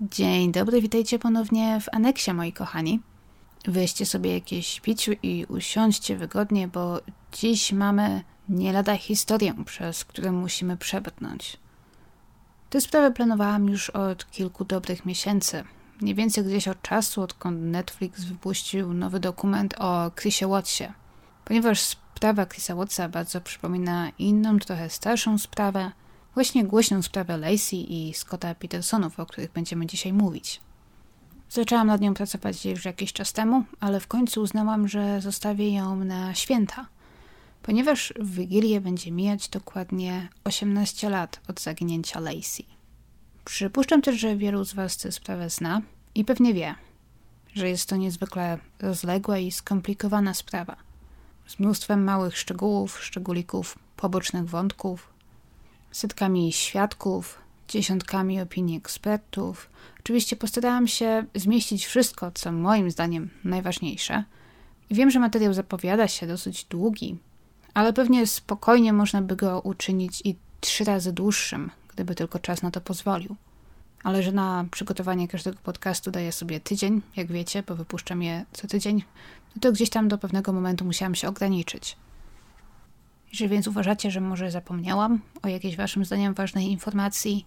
Dzień dobry, witajcie ponownie w aneksie, moi kochani. Weźcie sobie jakieś piciu i usiądźcie wygodnie, bo dziś mamy nie lada historię, przez którą musimy przebrnąć. Tę sprawę planowałam już od kilku dobrych miesięcy. Mniej więcej gdzieś od czasu, odkąd Netflix wypuścił nowy dokument o Chrisie Wattsie. Ponieważ sprawa Chrisa Wattsa bardzo przypomina inną, trochę starszą sprawę, właśnie głośną sprawę Lacey i Scotta Petersonów, o których będziemy dzisiaj mówić. Zaczęłam nad nią pracować już jakiś czas temu, ale w końcu uznałam, że zostawię ją na święta, ponieważ w Wigilię będzie mijać dokładnie 18 lat od zaginięcia Lacey. Przypuszczam też, że wielu z Was tę sprawę zna i pewnie wie, że jest to niezwykle rozległa i skomplikowana sprawa, z mnóstwem małych szczegółów, szczególików, pobocznych wątków, setkami świadków, dziesiątkami opinii ekspertów. Oczywiście postarałam się zmieścić wszystko, co moim zdaniem najważniejsze. I wiem, że materiał zapowiada się dosyć długi, ale pewnie spokojnie można by go uczynić i trzy razy dłuższym, gdyby tylko czas na to pozwolił. Ale że na przygotowanie każdego podcastu daję sobie tydzień, jak wiecie, bo wypuszczam je co tydzień, no to gdzieś tam do pewnego momentu musiałam się ograniczyć. Jeżeli więc uważacie, że może zapomniałam o jakiejś waszym zdaniem ważnej informacji,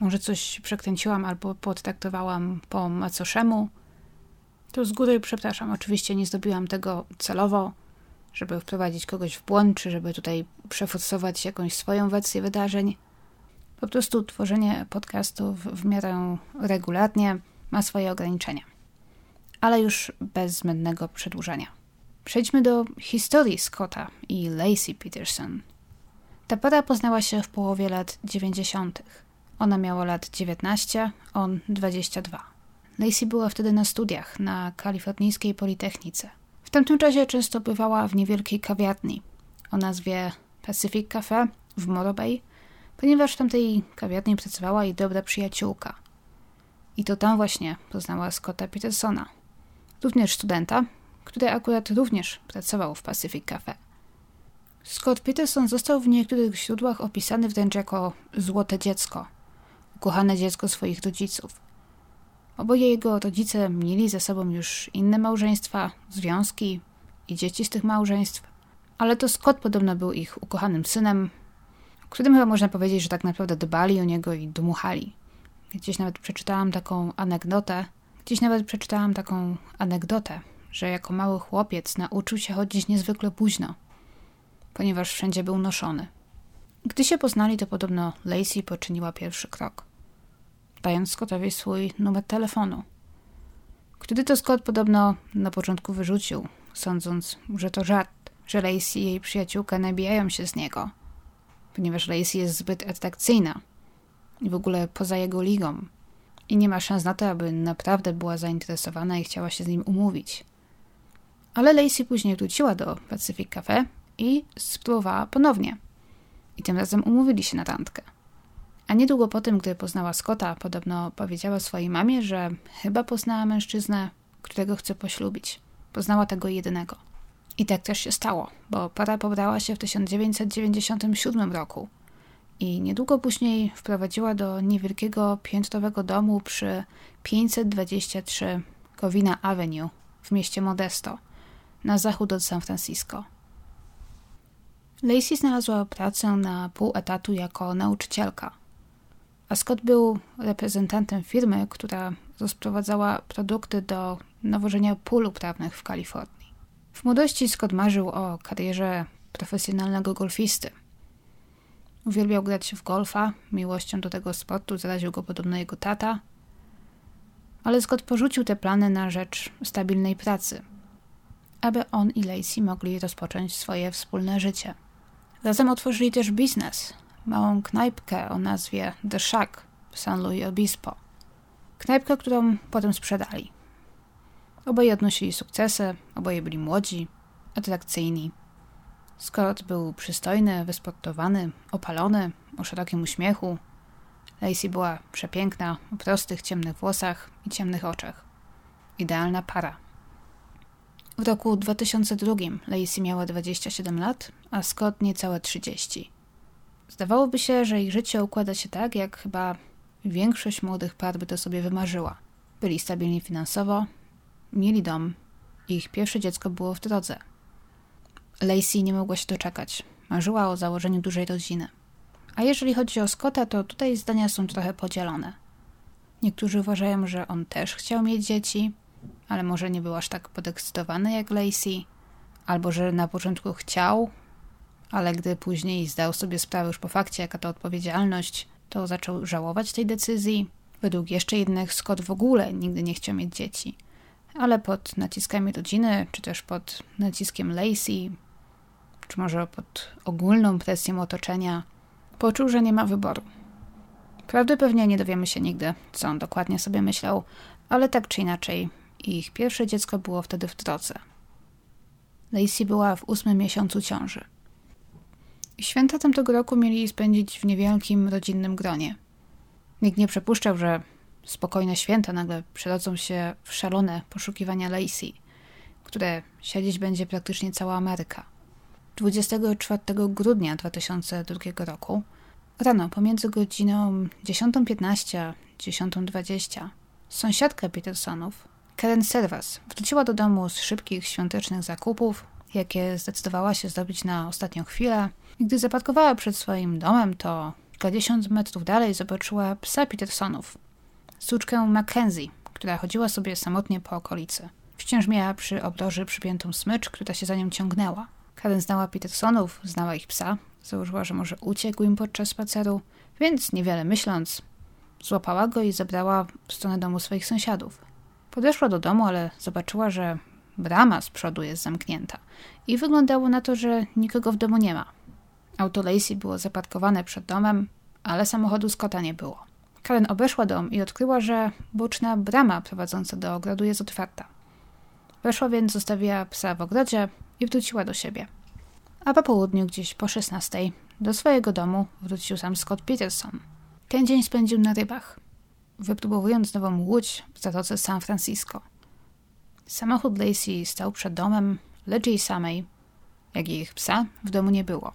może coś przekręciłam albo podtraktowałam po macoszemu, to z góry przepraszam. Oczywiście nie zrobiłam tego celowo, żeby wprowadzić kogoś w błąd, czy żeby tutaj przeforsować jakąś swoją wersję wydarzeń. Po prostu tworzenie podcastów w miarę regularnie ma swoje ograniczenia. Ale już bez zbędnego przedłużania. Przejdźmy do historii Scotta i Lacey Peterson. Ta para poznała się w połowie lat 90. Ona miała lat 19, on 22. Lacey była wtedy na studiach na kalifornijskiej Politechnice. W tamtym czasie często bywała w niewielkiej kawiarni o nazwie Pacific Cafe w Morobay, ponieważ w tamtej kawiarni pracowała jej dobra przyjaciółka. I to tam właśnie poznała Scotta Petersona, również studenta, który akurat również pracował w Pacific Cafe. Scott Peterson został w niektórych źródłach opisany wręcz jako złote dziecko, ukochane dziecko swoich rodziców. Oboje jego rodzice mieli ze sobą już inne małżeństwa, związki i dzieci z tych małżeństw, ale to Scott podobno był ich ukochanym synem, którym chyba można powiedzieć, że tak naprawdę dbali o niego i dmuchali. Gdzieś nawet przeczytałam taką anegdotę, gdzieś nawet przeczytałam taką anegdotę, że jako mały chłopiec nauczył się chodzić niezwykle późno, ponieważ wszędzie był noszony. Gdy się poznali, to podobno Lacey poczyniła pierwszy krok, dając Scottowi swój numer telefonu, który to Scott podobno na początku wyrzucił, sądząc, że to żart, że Lacey i jej przyjaciółka nabijają się z niego, ponieważ Lacey jest zbyt atrakcyjna i w ogóle poza jego ligą i nie ma szans na to, aby naprawdę była zainteresowana i chciała się z nim umówić. Ale Lacey później wróciła do Pacific Cafe i spróbowała ponownie. I tym razem umówili się na randkę. A niedługo po tym, gdy poznała Scotta, podobno powiedziała swojej mamie, że chyba poznała mężczyznę, którego chce poślubić. Poznała tego jedynego. I tak też się stało, bo para pobrała się w 1997 roku i niedługo później wprowadziła do niewielkiego piętrowego domu przy 523 Covina Avenue w mieście Modesto – na zachód od San Francisco. Lacey znalazła pracę na pół etatu jako nauczycielka, a Scott był reprezentantem firmy, która rozprowadzała produkty do nawożenia pól uprawnych w Kalifornii. W młodości Scott marzył o karierze profesjonalnego golfisty. Uwielbiał grać w golfa, miłością do tego sportu zaraził go podobno jego tata, ale Scott porzucił te plany na rzecz stabilnej pracy – aby on i Lacey mogli rozpocząć swoje wspólne życie. Razem otworzyli też biznes, małą knajpkę o nazwie The Shack w San Luis Obispo. Knajpkę, którą potem sprzedali. Oboje odnosili sukcesy, oboje byli młodzi, atrakcyjni. Scott był przystojny, wysportowany, opalony, o szerokim uśmiechu. Lacey była przepiękna, o prostych, ciemnych włosach i ciemnych oczach. Idealna para. W roku 2002 Lacey miała 27 lat, a Scott niecałe 30. Zdawałoby się, że ich życie układa się tak, jak chyba większość młodych par by to sobie wymarzyła. Byli stabilni finansowo, mieli dom ich pierwsze dziecko było w drodze. Lacey nie mogła się doczekać. Marzyła o założeniu dużej rodziny. A jeżeli chodzi o Scotta, to tutaj zdania są trochę podzielone. Niektórzy uważają, że on też chciał mieć dzieci, ale może nie był aż tak podekscytowany jak Lacey, albo że na początku chciał, ale gdy później zdał sobie sprawę już po fakcie, jaka to odpowiedzialność, to zaczął żałować tej decyzji. Według jeszcze innych Scott w ogóle nigdy nie chciał mieć dzieci. Ale pod naciskami rodziny, czy też pod naciskiem Lacey, czy może pod ogólną presją otoczenia, poczuł, że nie ma wyboru. Prawdopodobnie nie dowiemy się nigdy, co on dokładnie sobie myślał, ale tak czy inaczej, ich pierwsze dziecko było wtedy w drodze. Lacey była w ósmym miesiącu ciąży. Święta tamtego roku mieli spędzić w niewielkim rodzinnym gronie. Nikt nie przypuszczał, że spokojne święta nagle przerodzą się w szalone poszukiwania Lacey, które siedzieć będzie praktycznie cała Ameryka. 24 grudnia 2002 roku, rano pomiędzy godziną 10.15 a 10.20, sąsiadka Petersonów, Karen Servas, wróciła do domu z szybkich świątecznych zakupów, jakie zdecydowała się zrobić na ostatnią chwilę. I gdy zaparkowała przed swoim domem, to kilkadziesiąt metrów dalej zobaczyła psa Petersonów, suczkę Mackenzie, która chodziła sobie samotnie po okolicy. Wciąż miała przy obroży przypiętą smycz, która się za nią ciągnęła. Karen znała Petersonów, znała ich psa, założyła, że może uciekł im podczas spaceru, więc niewiele myśląc, złapała go i zabrała w stronę domu swoich sąsiadów. Podeszła do domu, ale zobaczyła, że brama z przodu jest zamknięta i wyglądało na to, że nikogo w domu nie ma. Auto Lacey było zaparkowane przed domem, ale samochodu Scotta nie było. Karen obeszła dom i odkryła, że boczna brama prowadząca do ogrodu jest otwarta. Weszła więc, zostawiła psa w ogrodzie i wróciła do siebie. A po południu, gdzieś po 16, do swojego domu wrócił sam Scott Peterson. Ten dzień spędził na rybach, wypróbowując nową łódź w zatoce San Francisco. Samochód Lacey stał przed domem, lecz jej samej, jak i ich psa, w domu nie było.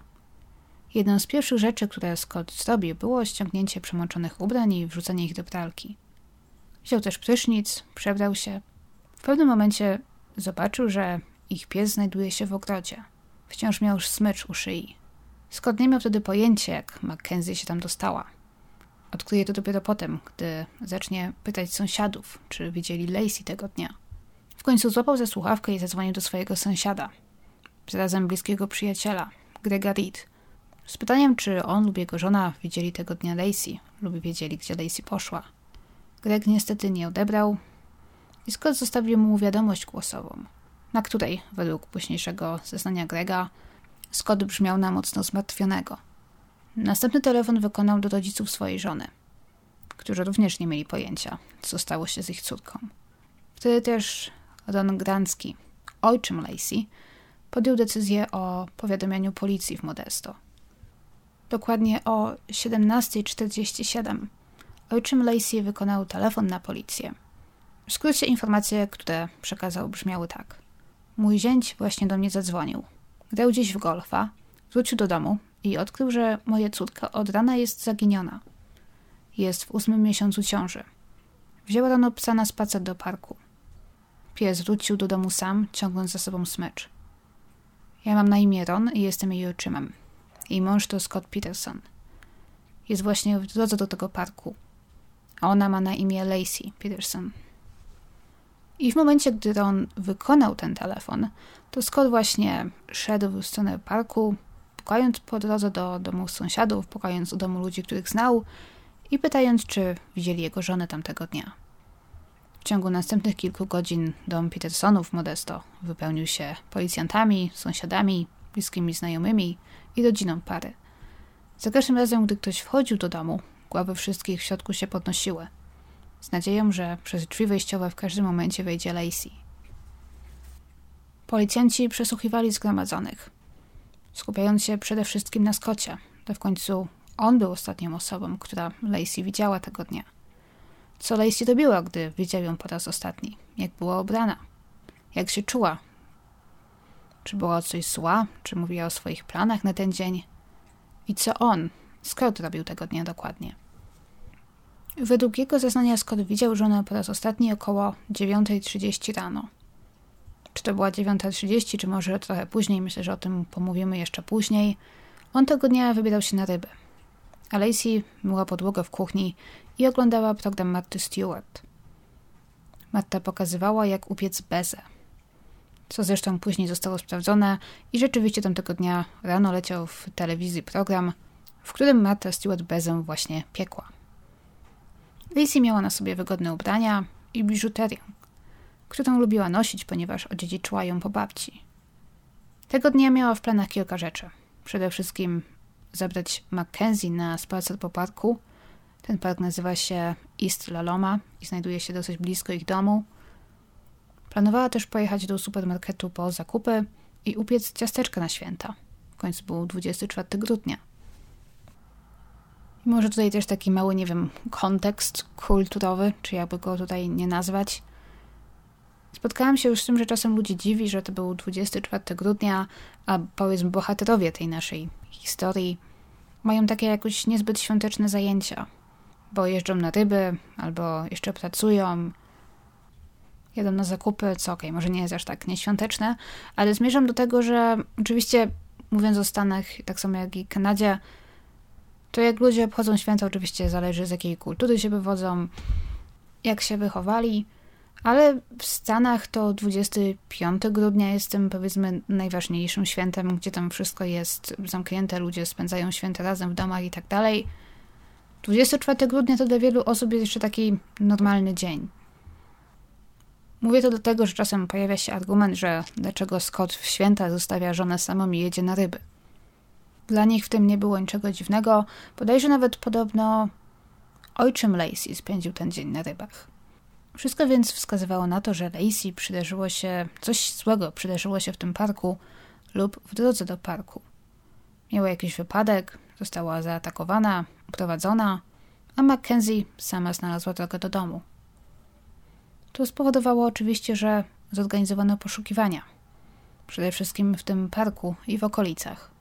Jedną z pierwszych rzeczy, które Scott zrobił, było ściągnięcie przemoczonych ubrań i wrzucenie ich do pralki. Wziął też prysznic, przebrał się. W pewnym momencie zobaczył, że ich pies znajduje się w ogrodzie. Wciąż miał już smycz u szyi. Scott nie miał wtedy pojęcia, jak Mackenzie się tam dostała. Odkryje to dopiero potem, gdy zacznie pytać sąsiadów, czy widzieli Lacey tego dnia. W końcu złapał ze słuchawkę i zadzwonił do swojego sąsiada, zarazem bliskiego przyjaciela, Grega Reed, z pytaniem, czy on lub jego żona widzieli tego dnia Lacey lub wiedzieli, gdzie Lacey poszła. Greg niestety nie odebrał i Scott zostawił mu wiadomość głosową, na której, według późniejszego zeznania Grega, Scott brzmiał na mocno zmartwionego. Następny telefon wykonał do rodziców swojej żony, którzy również nie mieli pojęcia, co stało się z ich córką. Wtedy też Ron Granski, ojczym Lacey, podjął decyzję o powiadomieniu policji w Modesto. Dokładnie o 17.47 ojczym Lacey wykonał telefon na policję. W skrócie informacje, które przekazał, brzmiały tak. Mój zięć właśnie do mnie zadzwonił. Grał gdzieś w golfa, wrócił do domu i odkrył, że moja córka od rana jest zaginiona. Jest w ósmym miesiącu ciąży. Wzięła rano psa na spacer do parku. Pies wrócił do domu sam, ciągnąc za sobą smycz. Ja mam na imię Ron i jestem jej ojczymem. Jej mąż to Scott Peterson. Jest właśnie w drodze do tego parku. A ona ma na imię Lacey Peterson. I w momencie, gdy Ron wykonał ten telefon, to Scott właśnie szedł w stronę parku, pukając po drodze do domu sąsiadów, pukając u domu ludzi, których znał i pytając, czy widzieli jego żonę tamtego dnia. W ciągu następnych kilku godzin dom Petersonów Modesto wypełnił się policjantami, sąsiadami, bliskimi znajomymi i rodziną pary. Za każdym razem, gdy ktoś wchodził do domu, głowy wszystkich w środku się podnosiły, z nadzieją, że przez drzwi wejściowe w każdym momencie wejdzie Lacey. Policjanci przesłuchiwali zgromadzonych, skupiając się przede wszystkim na Scotcie, to w końcu on był ostatnią osobą, która Lacey widziała tego dnia. Co Lacey robiła, gdy widział ją po raz ostatni? Jak była ubrana? Jak się czuła? Czy była coś zła? Czy mówiła o swoich planach na ten dzień? I co on, Scott, robił tego dnia dokładnie? Według jego zeznania Scott widział żonę po raz ostatni około 9.30 rano. Czy to była 9.30, czy może trochę później, myślę, że o tym pomówimy jeszcze później. On tego dnia wybierał się na ryby. A Lacey myła podłogę w kuchni i oglądała program Marty Stewart. Marta pokazywała, jak upiec bezę. Co zresztą później zostało sprawdzone i rzeczywiście tamtego dnia rano leciał w telewizji program, w którym Marta Stewart bezę właśnie piekła. Lacey miała na sobie wygodne ubrania i biżuterię, którą lubiła nosić, ponieważ odziedziczyła ją po babci. Tego dnia miała w planach kilka rzeczy. Przede wszystkim zabrać Mackenzie na spacer po parku. Ten park nazywa się East Laloma i znajduje się dosyć blisko ich domu. Planowała też pojechać do supermarketu po zakupy i upiec ciasteczka na święta. W końcu był 24 grudnia. I może tutaj też taki mały, nie wiem, kontekst kulturowy, czy jakby go tutaj nie nazwać. Spotkałam się już z tym, że czasem ludzi dziwi, że to był 24 grudnia, a powiedzmy bohaterowie tej naszej historii mają takie jakoś niezbyt świąteczne zajęcia, bo jeżdżą na ryby albo jeszcze pracują, jadą na zakupy, co okej, okay, może nie jest aż tak nieświąteczne, ale zmierzam do tego, że oczywiście mówiąc o Stanach, tak samo jak i Kanadzie, to jak ludzie obchodzą święta, oczywiście zależy z jakiej kultury się wywodzą, jak się wychowali, ale w Stanach to 25 grudnia jest tym powiedzmy najważniejszym świętem, gdzie tam wszystko jest zamknięte, ludzie spędzają święta razem w domach i tak dalej. 24 grudnia to dla wielu osób jest jeszcze taki normalny dzień. Mówię to dlatego, że czasem pojawia się argument, że dlaczego Scott w święta zostawia żonę samą i jedzie na ryby. Dla nich w tym nie było niczego dziwnego, bodajże nawet podobno ojczym Lacey spędził ten dzień na rybach. Wszystko więc wskazywało na to, że Lacey przydarzyło się, coś złego przydarzyło się w tym parku lub w drodze do parku. Miała jakiś wypadek, została zaatakowana, uprowadzona, a Mackenzie sama znalazła drogę do domu. To spowodowało oczywiście, że zorganizowano poszukiwania. Przede wszystkim w tym parku i w okolicach.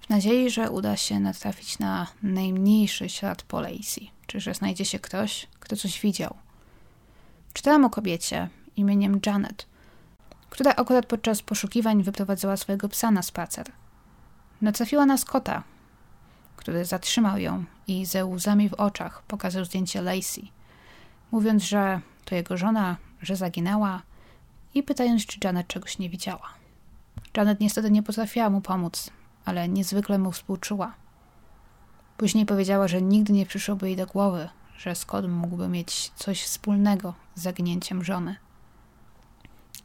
W nadziei, że uda się natrafić na najmniejszy ślad po Lacey, czy że znajdzie się ktoś, kto coś widział – Czytałam o kobiecie imieniem Janet, która akurat podczas poszukiwań wyprowadzała swojego psa na spacer. Natrafiła na Scotta, który zatrzymał ją i ze łzami w oczach pokazał zdjęcie Lacey, mówiąc, że to jego żona, że zaginęła i pytając, czy Janet czegoś nie widziała. Janet niestety nie potrafiła mu pomóc, ale niezwykle mu współczuła. Później powiedziała, że nigdy nie przyszłoby jej do głowy, że Scott mógłby mieć coś wspólnego z zaginięciem żony.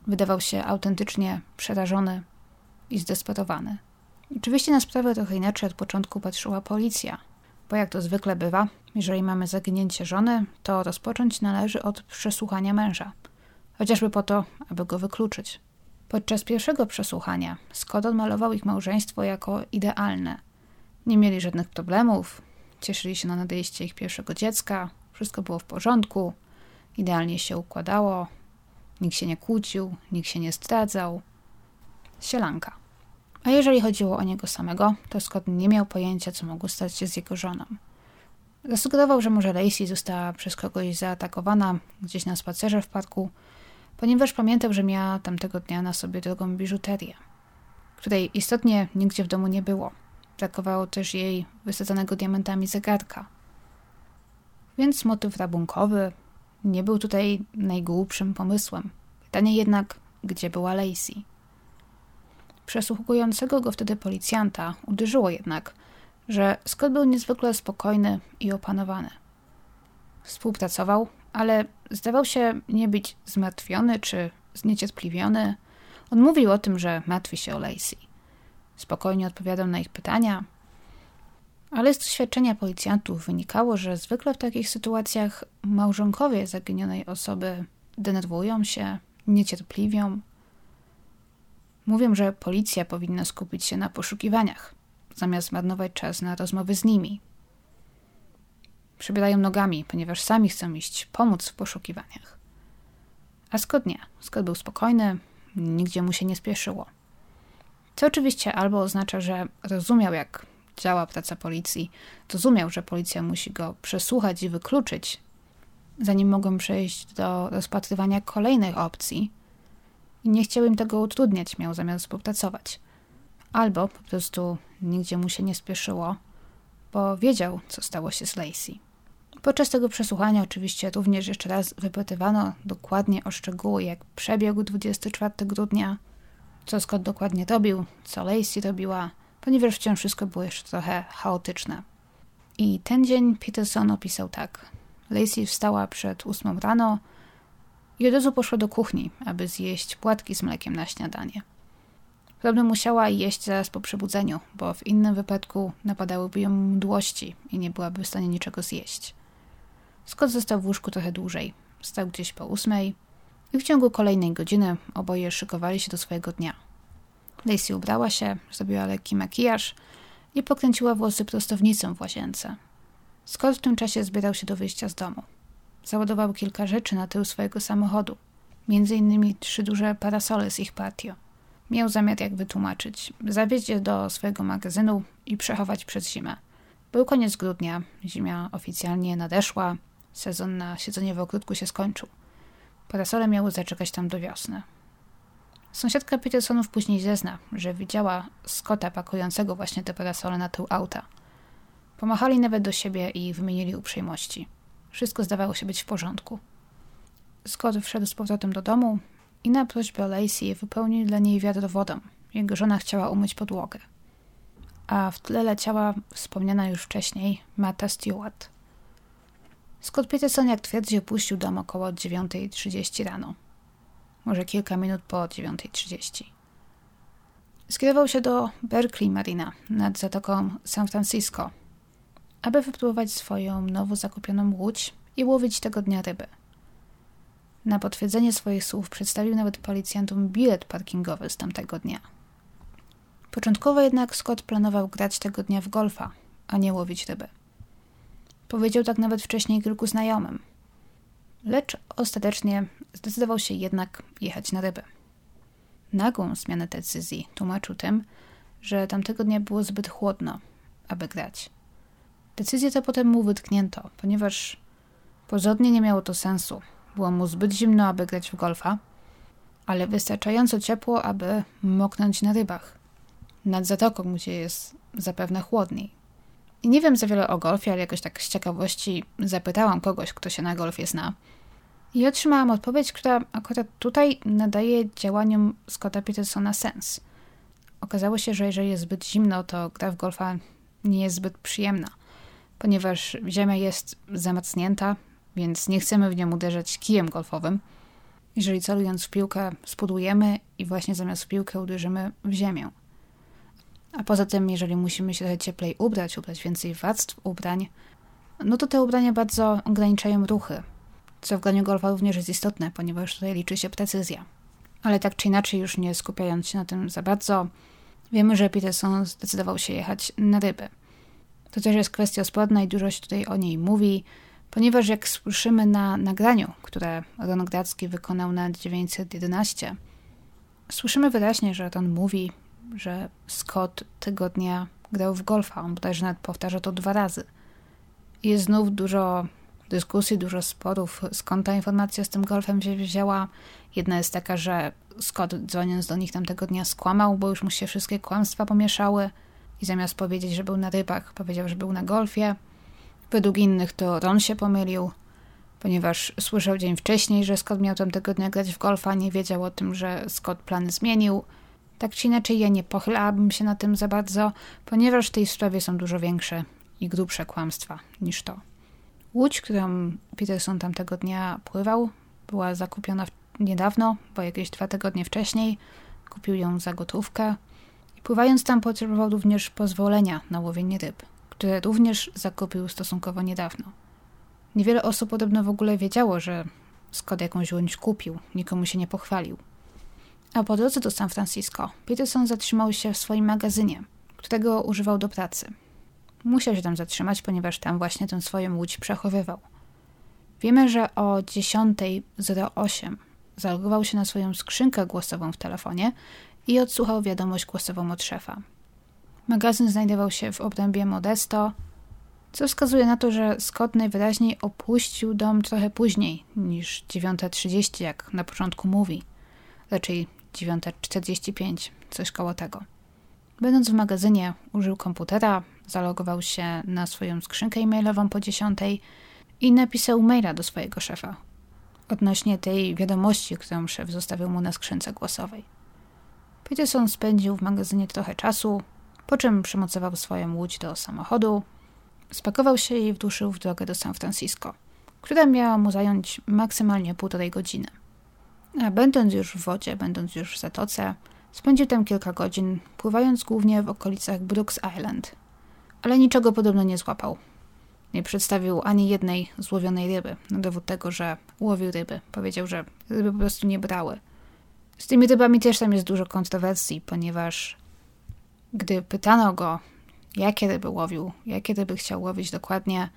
Wydawał się autentycznie przerażony i zdesperowany. Oczywiście na sprawę trochę inaczej od początku patrzyła policja, bo jak to zwykle bywa, jeżeli mamy zaginięcie żony, to rozpocząć należy od przesłuchania męża, chociażby po to, aby go wykluczyć. Podczas pierwszego przesłuchania Scott odmalował ich małżeństwo jako idealne. Nie mieli żadnych problemów, Cieszyli się na nadejście ich pierwszego dziecka, wszystko było w porządku, idealnie się układało, nikt się nie kłócił, nikt się nie zdradzał. Sielanka. A jeżeli chodziło o niego samego, to Scott nie miał pojęcia, co mogło stać się z jego żoną. Zasugerował, że może Lacey została przez kogoś zaatakowana gdzieś na spacerze w parku, ponieważ pamiętał, że miała tamtego dnia na sobie drogą biżuterię, której istotnie nigdzie w domu nie było. Brakowało też jej wysadzonego diamentami zegarka. Więc motyw rabunkowy nie był tutaj najgłupszym pomysłem. Pytanie jednak, gdzie była Lacey? Przesłuchującego go wtedy policjanta uderzyło jednak, że Scott był niezwykle spokojny i opanowany. Współpracował, ale zdawał się nie być zmartwiony czy zniecierpliwiony. On mówił o tym, że martwi się o Lacey. Spokojnie odpowiadał na ich pytania, ale z doświadczenia policjantów wynikało, że zwykle w takich sytuacjach małżonkowie zaginionej osoby denerwują się, niecierpliwią. Mówią, że policja powinna skupić się na poszukiwaniach, zamiast marnować czas na rozmowy z nimi. Przebierają nogami, ponieważ sami chcą iść pomóc w poszukiwaniach. A Scott nie. Scott był spokojny, nigdzie mu się nie spieszyło. Co oczywiście albo oznacza, że rozumiał, jak działa praca policji, zrozumiał, że policja musi go przesłuchać i wykluczyć, zanim mogą przejść do rozpatrywania kolejnych opcji. I nie chciał im tego utrudniać, miał zamiar współpracować. Albo po prostu nigdzie mu się nie spieszyło, bo wiedział, co stało się z Lacey. Podczas tego przesłuchania oczywiście również jeszcze raz wypytywano dokładnie o szczegóły, jak przebiegł 24 grudnia, co Scott dokładnie robił, co Lacey robiła, ponieważ wciąż wszystko było jeszcze trochę chaotyczne. I ten dzień Peterson opisał tak. Lacey wstała przed ósmą rano i od razu poszła do kuchni, aby zjeść płatki z mlekiem na śniadanie. Prawdę musiała jeść zaraz po przebudzeniu, bo w innym wypadku napadałyby ją mdłości i nie byłaby w stanie niczego zjeść. Scott został w łóżku trochę dłużej. Stał gdzieś po ósmej i w ciągu kolejnej godziny oboje szykowali się do swojego dnia. Lacey ubrała się, zrobiła lekki makijaż i pokręciła włosy prostownicą w łazience. Scott w tym czasie zbierał się do wyjścia z domu. Załadował kilka rzeczy na tył swojego samochodu, między innymi trzy duże parasole z ich patio. Miał zamiar jak wytłumaczyć, zawieźć je do swojego magazynu i przechować przez zimę. Był koniec grudnia, zima oficjalnie nadeszła, sezon na siedzenie w ogródku się skończył. Parasole miały zaczekać tam do wiosny. Sąsiadka Petersonów później zezna, że widziała Scotta pakującego właśnie te parasole na tył auta. Pomachali nawet do siebie i wymienili uprzejmości. Wszystko zdawało się być w porządku. Scott wszedł z powrotem do domu i na prośbę Lacey wypełnił dla niej wiadro wodą. Jego żona chciała umyć podłogę. A w tle leciała wspomniana już wcześniej Martha Stewart. Scott Peterson, jak twierdzi, opuścił dom około 9.30 rano. Może kilka minut po 9.30. Skierował się do Berkeley Marina nad zatoką San Francisco, aby wypróbować swoją nowo zakupioną łódź i łowić tego dnia ryby. Na potwierdzenie swoich słów przedstawił nawet policjantom bilet parkingowy z tamtego dnia. Początkowo jednak Scott planował grać tego dnia w golfa, a nie łowić ryby. Powiedział tak nawet wcześniej kilku znajomym. Lecz ostatecznie zdecydował się jednak jechać na ryby. Nagłą zmianę decyzji tłumaczył tym, że tamtego dnia było zbyt chłodno, aby grać. Decyzję tę potem mu wytknięto, ponieważ pozornie nie miało to sensu. Było mu zbyt zimno, aby grać w golfa, ale wystarczająco ciepło, aby moknąć na rybach. Nad zatoką, gdzie jest zapewne chłodniej. I nie wiem za wiele o golfie, ale jakoś tak z ciekawości zapytałam kogoś, kto się na golfie zna. I otrzymałam odpowiedź, która akurat tutaj nadaje działaniom Scotta Petersona sens. Okazało się, że jeżeli jest zbyt zimno, to gra w golfa nie jest zbyt przyjemna, ponieważ ziemia jest zamacnięta, więc nie chcemy w nią uderzać kijem golfowym. Jeżeli celując w piłkę spudujemy i właśnie zamiast w piłkę uderzymy w ziemię. A poza tym, jeżeli musimy się trochę cieplej ubrać, ubrać więcej warstw ubrań, no to te ubrania bardzo ograniczają ruchy, co w graniu golfa również jest istotne, ponieważ tutaj liczy się precyzja. Ale tak czy inaczej, już nie skupiając się na tym za bardzo, wiemy, że Peterson zdecydował się jechać na ryby. To też jest kwestia sporna i dużo się tutaj o niej mówi, ponieważ jak słyszymy na nagraniu, które Ron Gracki wykonał na 911, słyszymy wyraźnie, że Ron mówi, że Scott tego dnia grał w golfa. On bodajże nawet powtarza to dwa razy. Jest znów dużo dyskusji, dużo sporów, skąd ta informacja z tym golfem się wzięła. Jedna jest taka, że Scott dzwoniąc do nich tamtego dnia skłamał, bo już mu się wszystkie kłamstwa pomieszały i zamiast powiedzieć, że był na rybach, powiedział, że był na golfie. Według innych to Ron się pomylił, ponieważ słyszał dzień wcześniej, że Scott miał tamtego dnia grać w golfa, nie wiedział o tym, że Scott plany zmienił. Tak czy inaczej, ja nie pochylałabym się na tym za bardzo, ponieważ w tej sprawie są dużo większe i grubsze kłamstwa niż to. Łódź, którą Peterson tamtego dnia pływał, była zakupiona niedawno, bo jakieś dwa tygodnie wcześniej. Kupił ją za gotówkę. I pływając tam potrzebował również pozwolenia na łowienie ryb, które również zakupił stosunkowo niedawno. Niewiele osób podobno w ogóle wiedziało, że Scott jakąś łódź kupił, nikomu się nie pochwalił. A po drodze do San Francisco Peterson zatrzymał się w swoim magazynie, którego używał do pracy. Musiał się tam zatrzymać, ponieważ tam właśnie tę swoją łódź przechowywał. Wiemy, że o 10.08 zalogował się na swoją skrzynkę głosową w telefonie i odsłuchał wiadomość głosową od szefa. Magazyn znajdował się w obrębie Modesto, co wskazuje na to, że Scott najwyraźniej opuścił dom trochę później niż 9.30, jak na początku mówi. Raczej 9.45, coś koło tego. Będąc w magazynie, użył komputera, zalogował się na swoją skrzynkę e-mailową po 10 i napisał maila do swojego szefa odnośnie tej wiadomości, którą szef zostawił mu na skrzynce głosowej. Peterson spędził w magazynie trochę czasu, po czym przymocował swoją łódź do samochodu, spakował się i wduszył w drogę do San Francisco, która miała mu zająć maksymalnie półtorej godziny. A będąc już w wodzie, będąc już w zatoce, spędził tam kilka godzin, pływając głównie w okolicach Brooks Island. Ale niczego podobno nie złapał. Nie przedstawił ani jednej złowionej ryby, na dowód tego, że łowił ryby. Powiedział, że ryby po prostu nie brały. Z tymi rybami też tam jest dużo kontrowersji, ponieważ gdy pytano go, jakie ryby łowił, jakie ryby chciał łowić dokładnie,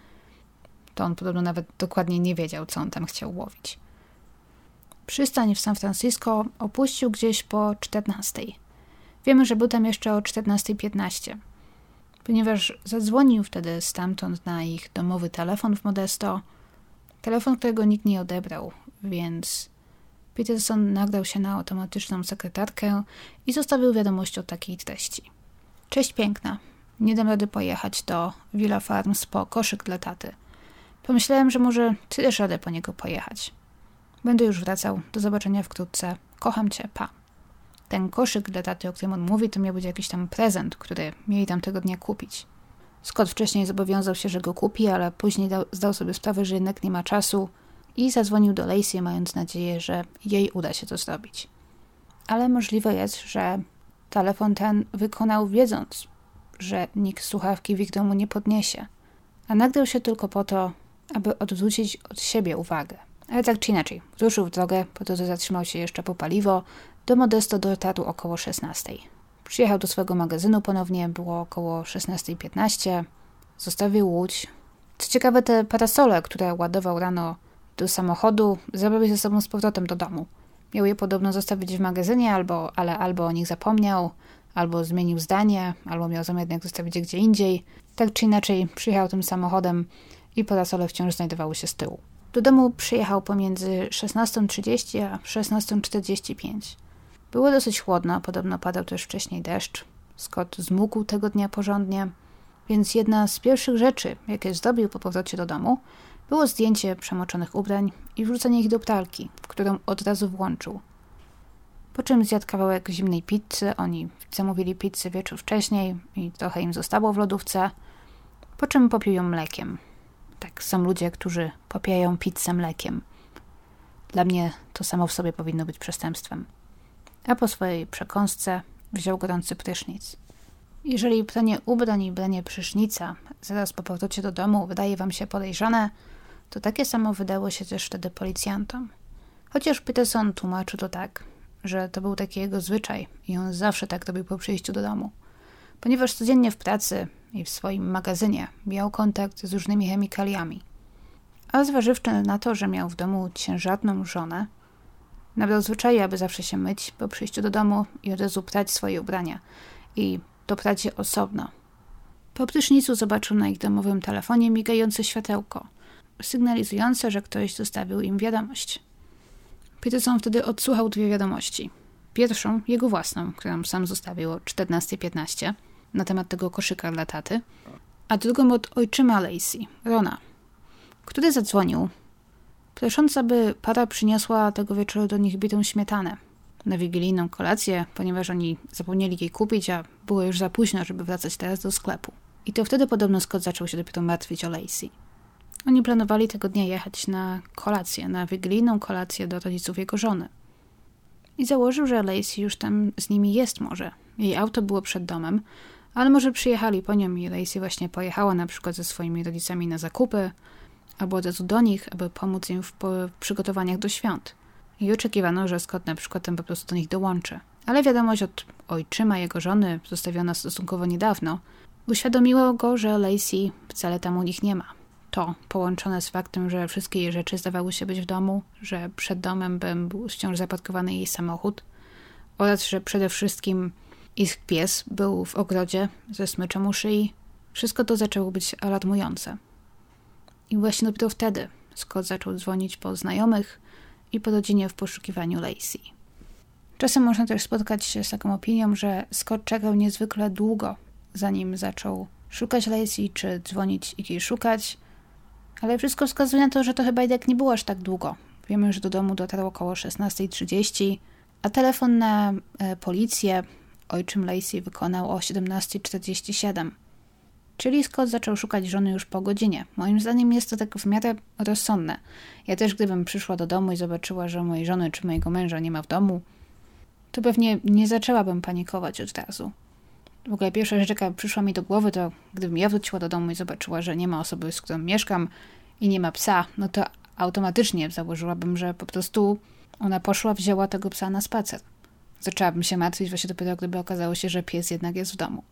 to on podobno nawet dokładnie nie wiedział, co on tam chciał łowić. Przystań w San Francisco opuścił gdzieś po 14. Wiemy, że był tam jeszcze o 14.15, ponieważ zadzwonił wtedy stamtąd na ich domowy telefon w Modesto. Telefon, którego nikt nie odebrał, więc Peterson nagrał się na automatyczną sekretarkę i zostawił wiadomość o takiej treści. Cześć piękna, nie dam rady pojechać do Villa Farms po koszyk dla taty. Pomyślałem, że może ty też radę po niego pojechać. Będę już wracał. Do zobaczenia wkrótce. Kocham cię. Pa. Ten koszyk dla taty, o którym on mówi, to miał być jakiś tam prezent, który mieli tam tego dnia kupić. Scott wcześniej zobowiązał się, że go kupi, ale później dał, zdał sobie sprawę, że jednak nie ma czasu i zadzwonił do Lacey, mając nadzieję, że jej uda się to zrobić. Ale możliwe jest, że telefon ten wykonał wiedząc, że nikt słuchawki w ich domu nie podniesie, a nagrał się tylko po to, aby odwrócić od siebie uwagę. Ale tak czy inaczej, ruszył w drogę, po że zatrzymał się jeszcze po paliwo. Do Modesto dotarł około 16. Przyjechał do swojego magazynu ponownie, było około 16.15. Zostawił łódź. Co ciekawe, te parasole, które ładował rano do samochodu, zabrał ze sobą z powrotem do domu. Miał je podobno zostawić w magazynie, albo, ale albo o nich zapomniał, albo zmienił zdanie, albo miał zamiar jednak zostawić je gdzie indziej. Tak czy inaczej, przyjechał tym samochodem i parasole wciąż znajdowały się z tyłu. Do domu przyjechał pomiędzy 16.30 a 16.45. Było dosyć chłodno, podobno padał też wcześniej deszcz. Scott zmógł tego dnia porządnie, więc jedna z pierwszych rzeczy, jakie zrobił po powrocie do domu, było zdjęcie przemoczonych ubrań i wrzucenie ich do pralki, którą od razu włączył. Po czym zjadł kawałek zimnej pizzy, oni zamówili pizzę wieczór wcześniej i trochę im zostało w lodówce, po czym popił ją mlekiem. Tak, są ludzie, którzy popijają pizzę mlekiem. Dla mnie to samo w sobie powinno być przestępstwem. A po swojej przekąsce wziął gorący prysznic. Jeżeli pranie ubrań i branie prysznica zaraz po powrocie do domu wydaje wam się podejrzane, to takie samo wydało się też wtedy policjantom. Chociaż Peterson tłumaczył to tak, że to był taki jego zwyczaj i on zawsze tak robił po przyjściu do domu. Ponieważ codziennie w pracy i w swoim magazynie miał kontakt z różnymi chemikaliami. A zważywszy na to, że miał w domu ciężarną żonę, nabrał zwyczaju, aby zawsze się myć po przyjściu do domu i od razu prać swoje ubrania i to prać je osobno. Po prysznicu zobaczył na ich domowym telefonie migające światełko, sygnalizujące, że ktoś zostawił im wiadomość. Peterson wtedy odsłuchał dwie wiadomości. Pierwszą, jego własną, którą sam zostawił o 14.15 na temat tego koszyka dla taty, a drugą od ojczyma Lacey, Rona, który zadzwonił, prosząc, aby para przyniosła tego wieczoru do nich bitą śmietanę na wigilijną kolację, ponieważ oni zapomnieli jej kupić, a było już za późno, żeby wracać teraz do sklepu. I to wtedy podobno Scott zaczął się dopiero martwić o Lacey. Oni planowali tego dnia jechać na kolację, na wigilijną kolację do rodziców jego żony. I założył, że Lacey już tam z nimi jest może. Jej auto było przed domem, ale może przyjechali po nią i Lacey właśnie pojechała na przykład ze swoimi rodzicami na zakupy, albo od razu do nich, aby pomóc im w przygotowaniach do świąt. I oczekiwano, że Scott na przykład tam po prostu do nich dołączy. Ale wiadomość od ojczyma jego żony, zostawiona stosunkowo niedawno, uświadomiło go, że Lacey wcale tam u nich nie ma. To, połączone z faktem, że wszystkie jej rzeczy zdawały się być w domu, że przed domem był wciąż zaparkowany jej samochód oraz, że przede wszystkim Ich pies był w ogrodzie ze smyczem u szyi. Wszystko to zaczęło być alarmujące. I właśnie dopiero wtedy Scott zaczął dzwonić po znajomych i po rodzinie w poszukiwaniu Lacey. Czasem można też spotkać się z taką opinią, że Scott czekał niezwykle długo, zanim zaczął szukać Lacey czy dzwonić i jej szukać, ale wszystko wskazuje na to, że to chyba jednak nie było aż tak długo. Wiemy, że do domu dotarło około 16.30, a telefon na e, policję ojczym Lacey wykonał o 17.47. Czyli Scott zaczął szukać żony już po godzinie. Moim zdaniem jest to tak w miarę rozsądne. Ja też gdybym przyszła do domu i zobaczyła, że mojej żony czy mojego męża nie ma w domu, to pewnie nie zaczęłabym panikować od razu. W ogóle pierwsza rzecz, jaka przyszła mi do głowy, to gdybym ja wróciła do domu i zobaczyła, że nie ma osoby, z którą mieszkam i nie ma psa, no to automatycznie założyłabym, że po prostu ona poszła, wzięła tego psa na spacer. Zaczęłabym się martwić właśnie dopiero, gdyby okazało się, że pies jednak jest w domu.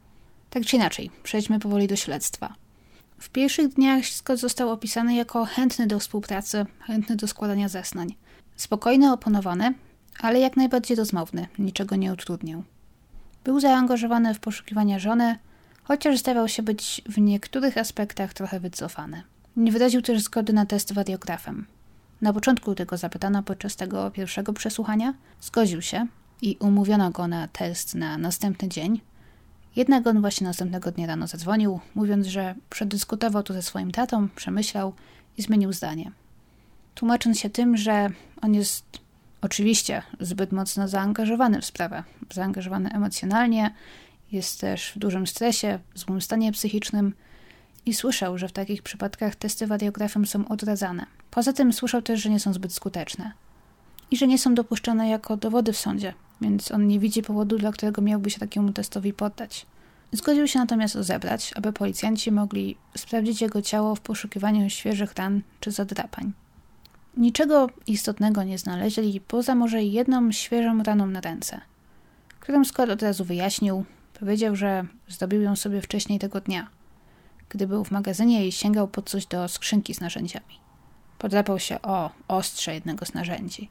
Tak czy inaczej, przejdźmy powoli do śledztwa. W pierwszych dniach Scott został opisany jako chętny do współpracy, chętny do składania zeznań. Spokojny, oponowany, ale jak najbardziej rozmowny, niczego nie utrudniał. Był zaangażowany w poszukiwania żony, chociaż zdawał się być w niektórych aspektach trochę wycofany. Nie wyraził też zgody na test wariografem. Na początku tego zapytano podczas tego pierwszego przesłuchania, zgodził się i umówiono go na test na następny dzień. Jednak on właśnie następnego dnia rano zadzwonił, mówiąc, że przedyskutował to ze swoim tatą, przemyślał i zmienił zdanie. Tłumacząc się tym, że on jest oczywiście zbyt mocno zaangażowany w sprawę, zaangażowany emocjonalnie, jest też w dużym stresie, w złym stanie psychicznym i słyszał, że w takich przypadkach testy wariografem są odradzane. Poza tym słyszał też, że nie są zbyt skuteczne i że nie są dopuszczane jako dowody w sądzie, więc on nie widzi powodu, dla którego miałby się takiemu testowi poddać. Zgodził się natomiast rozebrać, aby policjanci mogli sprawdzić jego ciało w poszukiwaniu świeżych ran czy zadrapań. Niczego istotnego nie znaleźli, poza może jedną świeżą raną na ręce, którą Scott od razu wyjaśnił. Powiedział, że zdobił ją sobie wcześniej tego dnia, gdy był w magazynie i sięgał po coś do skrzynki z narzędziami. Podrapał się o ostrze jednego z narzędzi.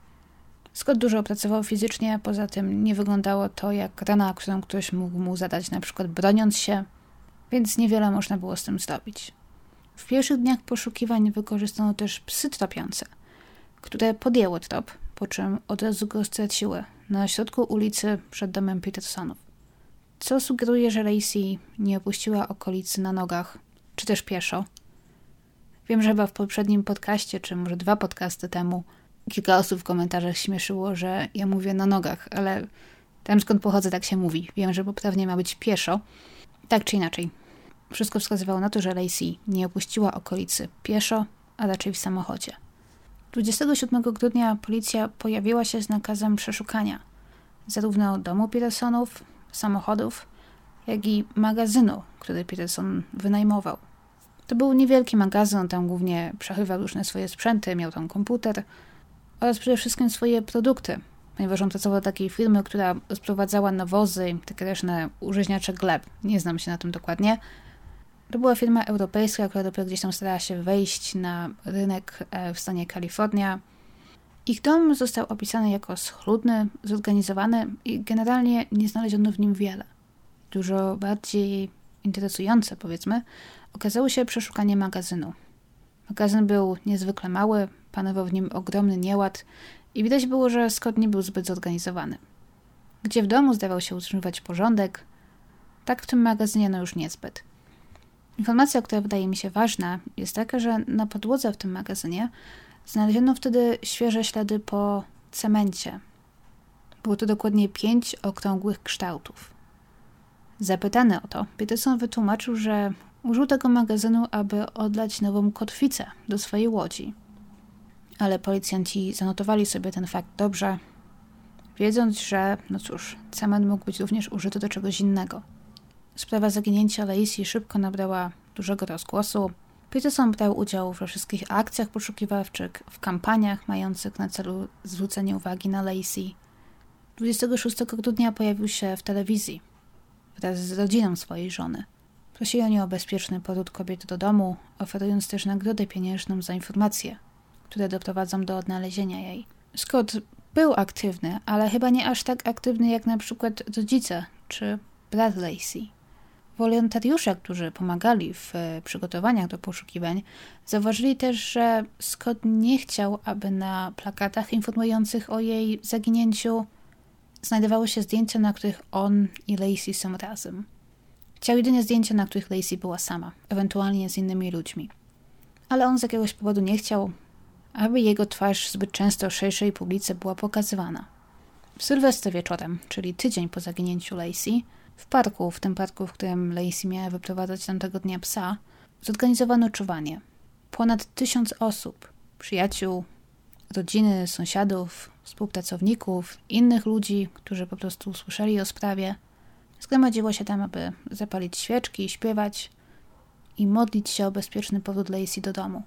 Scott dużo opracował fizycznie, poza tym nie wyglądało to jak rana, którą ktoś mógł mu zadać, na przykład broniąc się, więc niewiele można było z tym zrobić. W pierwszych dniach poszukiwań wykorzystano też psy tropiące – które podjęły trop, po czym od razu go straciły na środku ulicy przed domem Petersonów. Co sugeruje, że Lacey nie opuściła okolicy na nogach, czy też pieszo. Wiem, że chyba w poprzednim podcaście, czy może dwa podcasty temu, kilka osób w komentarzach śmieszyło, że ja mówię na nogach, ale tam skąd pochodzę tak się mówi. Wiem, że poprawnie ma być pieszo. Tak czy inaczej. Wszystko wskazywało na to, że Lacey nie opuściła okolicy pieszo, a raczej w samochodzie. 27 grudnia policja pojawiła się z nakazem przeszukania zarówno domu Petersonów, samochodów, jak i magazynu, który Peterson wynajmował. To był niewielki magazyn, tam głównie przechywał różne swoje sprzęty, miał tam komputer oraz przede wszystkim swoje produkty, ponieważ on pracował w takiej firmy, która sprowadzała nawozy, takie różne użyźniacze gleb. Nie znam się na tym dokładnie, to była firma europejska, która dopiero gdzieś tam starała się wejść na rynek e, w stanie Kalifornia. Ich dom został opisany jako schludny, zorganizowany i generalnie nie znaleziono w nim wiele. Dużo bardziej interesujące, powiedzmy, okazało się przeszukanie magazynu. Magazyn był niezwykle mały, panował w nim ogromny nieład i widać było, że Scott nie był zbyt zorganizowany. Gdzie w domu zdawał się utrzymywać porządek, tak w tym magazynie no już niezbyt. Informacja, która wydaje mi się ważna, jest taka, że na podłodze w tym magazynie znaleziono wtedy świeże ślady po cemencie. Było to dokładnie pięć okrągłych kształtów. Zapytany o to, Peterson wytłumaczył, że użył tego magazynu, aby odlać nową kotwicę do swojej łodzi. Ale policjanci zanotowali sobie ten fakt dobrze, wiedząc, że, no cóż, cement mógł być również użyty do czegoś innego. Sprawa zaginięcia Lacey szybko nabrała dużego rozgłosu. Peterson brał udział we wszystkich akcjach poszukiwawczych, w kampaniach mających na celu zwrócenie uwagi na Lacey. 26 grudnia pojawił się w telewizji wraz z rodziną swojej żony. Prosili oni o bezpieczny powrót kobiety do domu, oferując też nagrodę pieniężną za informacje, które doprowadzą do odnalezienia jej. Scott był aktywny, ale chyba nie aż tak aktywny jak na przykład rodzice czy brat Lacey. Wolontariusze, którzy pomagali w e, przygotowaniach do poszukiwań, zauważyli też, że Scott nie chciał, aby na plakatach informujących o jej zaginięciu znajdowały się zdjęcia, na których on i Lacey są razem. Chciał jedynie zdjęcia, na których Lacey była sama, ewentualnie z innymi ludźmi. Ale on z jakiegoś powodu nie chciał, aby jego twarz zbyt często szerszej publice była pokazywana. W Sylwestra wieczorem, czyli tydzień po zaginięciu Lacey, w parku, w tym parku, w którym Lacey miała wyprowadzać tamtego dnia psa, zorganizowano czuwanie. Ponad tysiąc osób, przyjaciół, rodziny, sąsiadów, współpracowników, innych ludzi, którzy po prostu usłyszeli o sprawie, zgromadziło się tam, aby zapalić świeczki, śpiewać i modlić się o bezpieczny powrót Lacey do domu.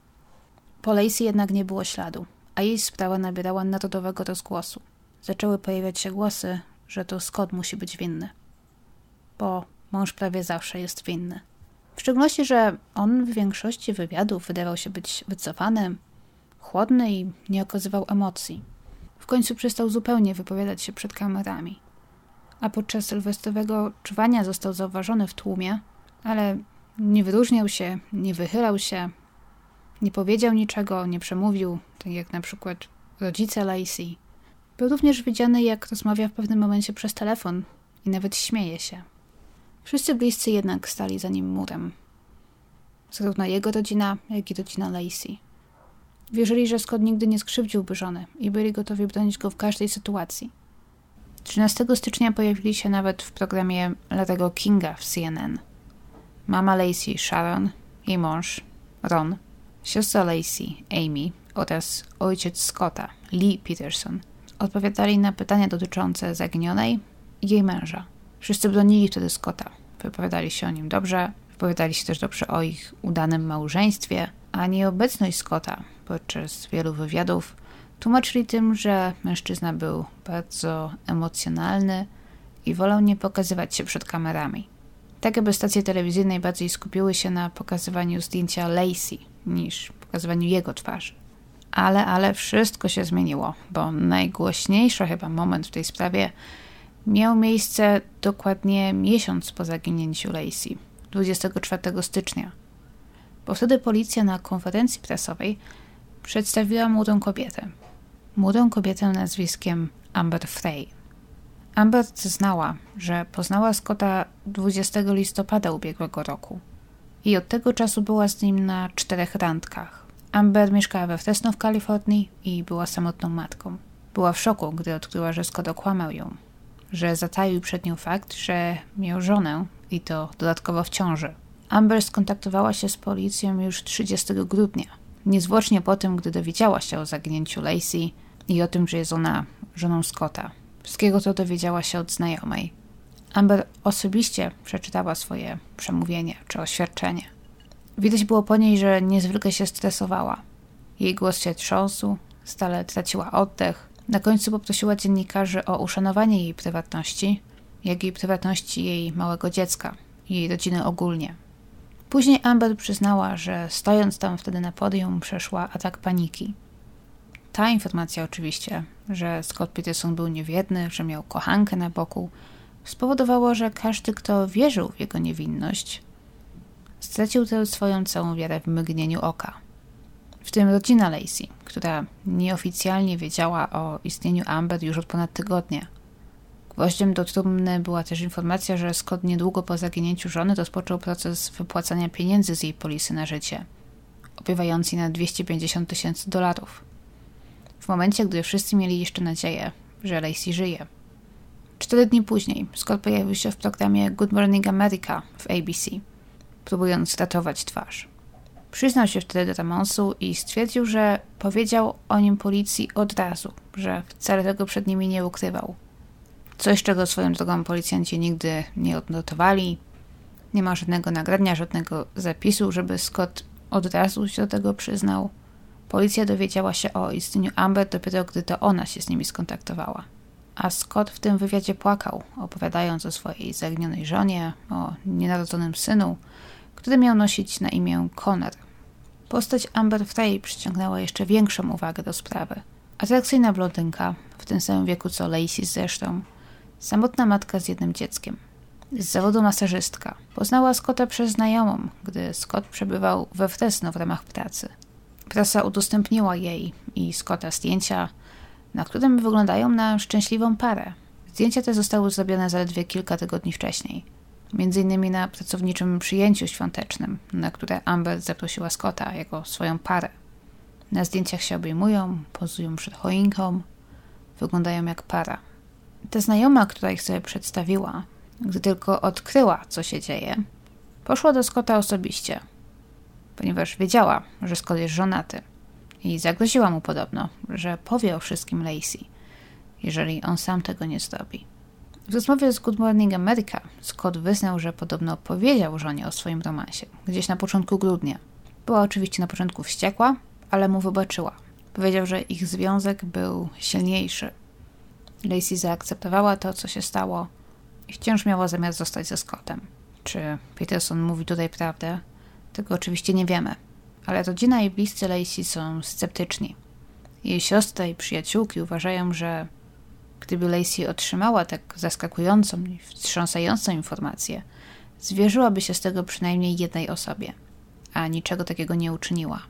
Po Lacey jednak nie było śladu, a jej sprawa nabierała narodowego rozgłosu. Zaczęły pojawiać się głosy, że to Scott musi być winny bo mąż prawie zawsze jest winny. W szczególności, że on w większości wywiadów wydawał się być wycofany, chłodny i nie okazywał emocji. W końcu przestał zupełnie wypowiadać się przed kamerami. A podczas sylwestrowego czuwania został zauważony w tłumie, ale nie wyróżniał się, nie wychylał się, nie powiedział niczego, nie przemówił, tak jak na przykład rodzice Lacey. Był również widziany, jak rozmawia w pewnym momencie przez telefon i nawet śmieje się. Wszyscy bliscy jednak stali za nim murem. Zarówno jego rodzina, jak i rodzina Lacey. Wierzyli, że Scott nigdy nie skrzywdziłby żony i byli gotowi bronić go w każdej sytuacji. 13 stycznia pojawili się nawet w programie Larego Kinga w CNN. Mama Lacey, Sharon, jej mąż, Ron, siostra Lacey, Amy oraz ojciec Scotta, Lee Peterson, odpowiadali na pytania dotyczące zaginionej i jej męża. Wszyscy bronili wtedy Scotta. Wypowiadali się o nim dobrze, wypowiadali się też dobrze o ich udanym małżeństwie, a nieobecność Scotta podczas wielu wywiadów tłumaczyli tym, że mężczyzna był bardzo emocjonalny i wolał nie pokazywać się przed kamerami. Tak aby stacje telewizyjne najbardziej skupiły się na pokazywaniu zdjęcia Lacey niż pokazywaniu jego twarzy. Ale, ale wszystko się zmieniło, bo najgłośniejszy chyba moment w tej sprawie miał miejsce dokładnie miesiąc po zaginięciu Lacey, 24 stycznia. Bo wtedy policja na konferencji prasowej przedstawiła młodą kobietę. Młodą kobietę nazwiskiem Amber Frey. Amber zeznała, że poznała Scotta 20 listopada ubiegłego roku i od tego czasu była z nim na czterech randkach. Amber mieszkała we Fresno w Kalifornii i była samotną matką. Była w szoku, gdy odkryła, że Scott okłamał ją że zataił przed nią fakt, że miał żonę i to dodatkowo w ciąży. Amber skontaktowała się z policją już 30 grudnia, niezwłocznie po tym, gdy dowiedziała się o zaginięciu Lacey i o tym, że jest ona żoną Scotta. Wszystkiego to dowiedziała się od znajomej. Amber osobiście przeczytała swoje przemówienie czy oświadczenie. Widać było po niej, że niezwykle się stresowała. Jej głos się trząsł, stale traciła oddech, na końcu poprosiła dziennikarzy o uszanowanie jej prywatności, jak i prywatności jej małego dziecka jej rodziny ogólnie. Później Amber przyznała, że stojąc tam wtedy na podium przeszła atak paniki. Ta informacja oczywiście, że Scott Peterson był niewierny, że miał kochankę na boku, spowodowało, że każdy, kto wierzył w jego niewinność, stracił tę swoją całą wiarę w mgnieniu oka w tym rodzina Lacey, która nieoficjalnie wiedziała o istnieniu Amber już od ponad tygodnia. Gwoździem do trumny była też informacja, że Scott niedługo po zaginięciu żony rozpoczął proces wypłacania pieniędzy z jej polisy na życie, opiewający na 250 tysięcy dolarów. W momencie, gdy wszyscy mieli jeszcze nadzieję, że Lacey żyje. Cztery dni później Scott pojawił się w programie Good Morning America w ABC, próbując ratować twarz. Przyznał się wtedy do Ramonsu i stwierdził, że powiedział o nim policji od razu, że wcale tego przed nimi nie ukrywał. Coś, czego swoją drogą policjanci nigdy nie odnotowali. Nie ma żadnego nagrania, żadnego zapisu, żeby Scott od razu się do tego przyznał. Policja dowiedziała się o istnieniu Amber dopiero gdy to ona się z nimi skontaktowała. A Scott w tym wywiadzie płakał, opowiadając o swojej zaginionej żonie, o nienarodzonym synu, który miał nosić na imię Connor. Postać Amber Frey przyciągnęła jeszcze większą uwagę do sprawy. Atrakcyjna blondynka, w tym samym wieku co Lacey zresztą, samotna matka z jednym dzieckiem. Z zawodu masażystka. Poznała Scotta przez znajomą, gdy Scott przebywał we Fresno w ramach pracy. Prasa udostępniła jej i Scotta zdjęcia, na którym wyglądają na szczęśliwą parę. Zdjęcia te zostały zrobione zaledwie kilka tygodni wcześniej. Między innymi na pracowniczym przyjęciu świątecznym, na które Amber zaprosiła Scotta jako swoją parę. Na zdjęciach się obejmują, pozują przed choinką, wyglądają jak para. Ta znajoma, która ich sobie przedstawiła, gdy tylko odkryła, co się dzieje, poszła do Scotta osobiście, ponieważ wiedziała, że Scott jest żonaty i zagroziła mu podobno, że powie o wszystkim Lacey, jeżeli on sam tego nie zrobi. W rozmowie z Good Morning America Scott wyznał, że podobno powiedział żonie o swoim romansie, gdzieś na początku grudnia. Była oczywiście na początku wściekła, ale mu wybaczyła. Powiedział, że ich związek był silniejszy. Lacey zaakceptowała to, co się stało i wciąż miała zamiar zostać ze Scottem. Czy Peterson mówi tutaj prawdę? Tego oczywiście nie wiemy, ale rodzina i bliscy Lacey są sceptyczni. Jej siostra i przyjaciółki uważają, że gdyby Lacey otrzymała tak zaskakującą i wstrząsającą informację, zwierzyłaby się z tego przynajmniej jednej osobie, a niczego takiego nie uczyniła.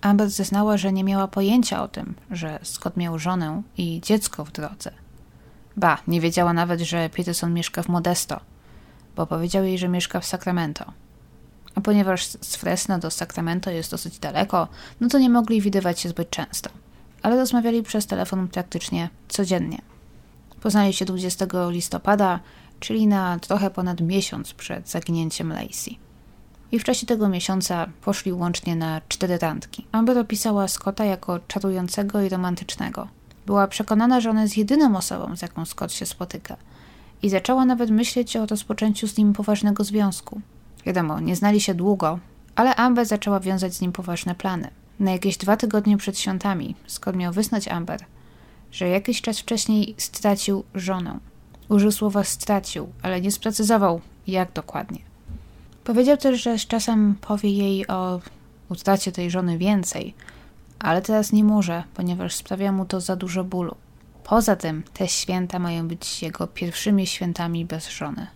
Amber zeznała, że nie miała pojęcia o tym, że Scott miał żonę i dziecko w drodze. Ba, nie wiedziała nawet, że Peterson mieszka w Modesto, bo powiedział jej, że mieszka w Sacramento. A ponieważ z Fresno do Sacramento jest dosyć daleko, no to nie mogli widywać się zbyt często. Ale rozmawiali przez telefon praktycznie codziennie. Poznali się 20 listopada, czyli na trochę ponad miesiąc przed zaginięciem Lacey i w czasie tego miesiąca poszli łącznie na cztery randki. Amber opisała Scotta jako czarującego i romantycznego. Była przekonana, że on jest jedyną osobą, z jaką Scott się spotyka i zaczęła nawet myśleć o rozpoczęciu z nim poważnego związku. Wiadomo, nie znali się długo, ale Amber zaczęła wiązać z nim poważne plany. Na jakieś dwa tygodnie przed świątami Scott miał wysnąć Amber, że jakiś czas wcześniej stracił żonę. Użył słowa stracił, ale nie sprecyzował, jak dokładnie. Powiedział też, że z czasem powie jej o utracie tej żony więcej, ale teraz nie może, ponieważ sprawia mu to za dużo bólu. Poza tym te święta mają być jego pierwszymi świętami bez żony.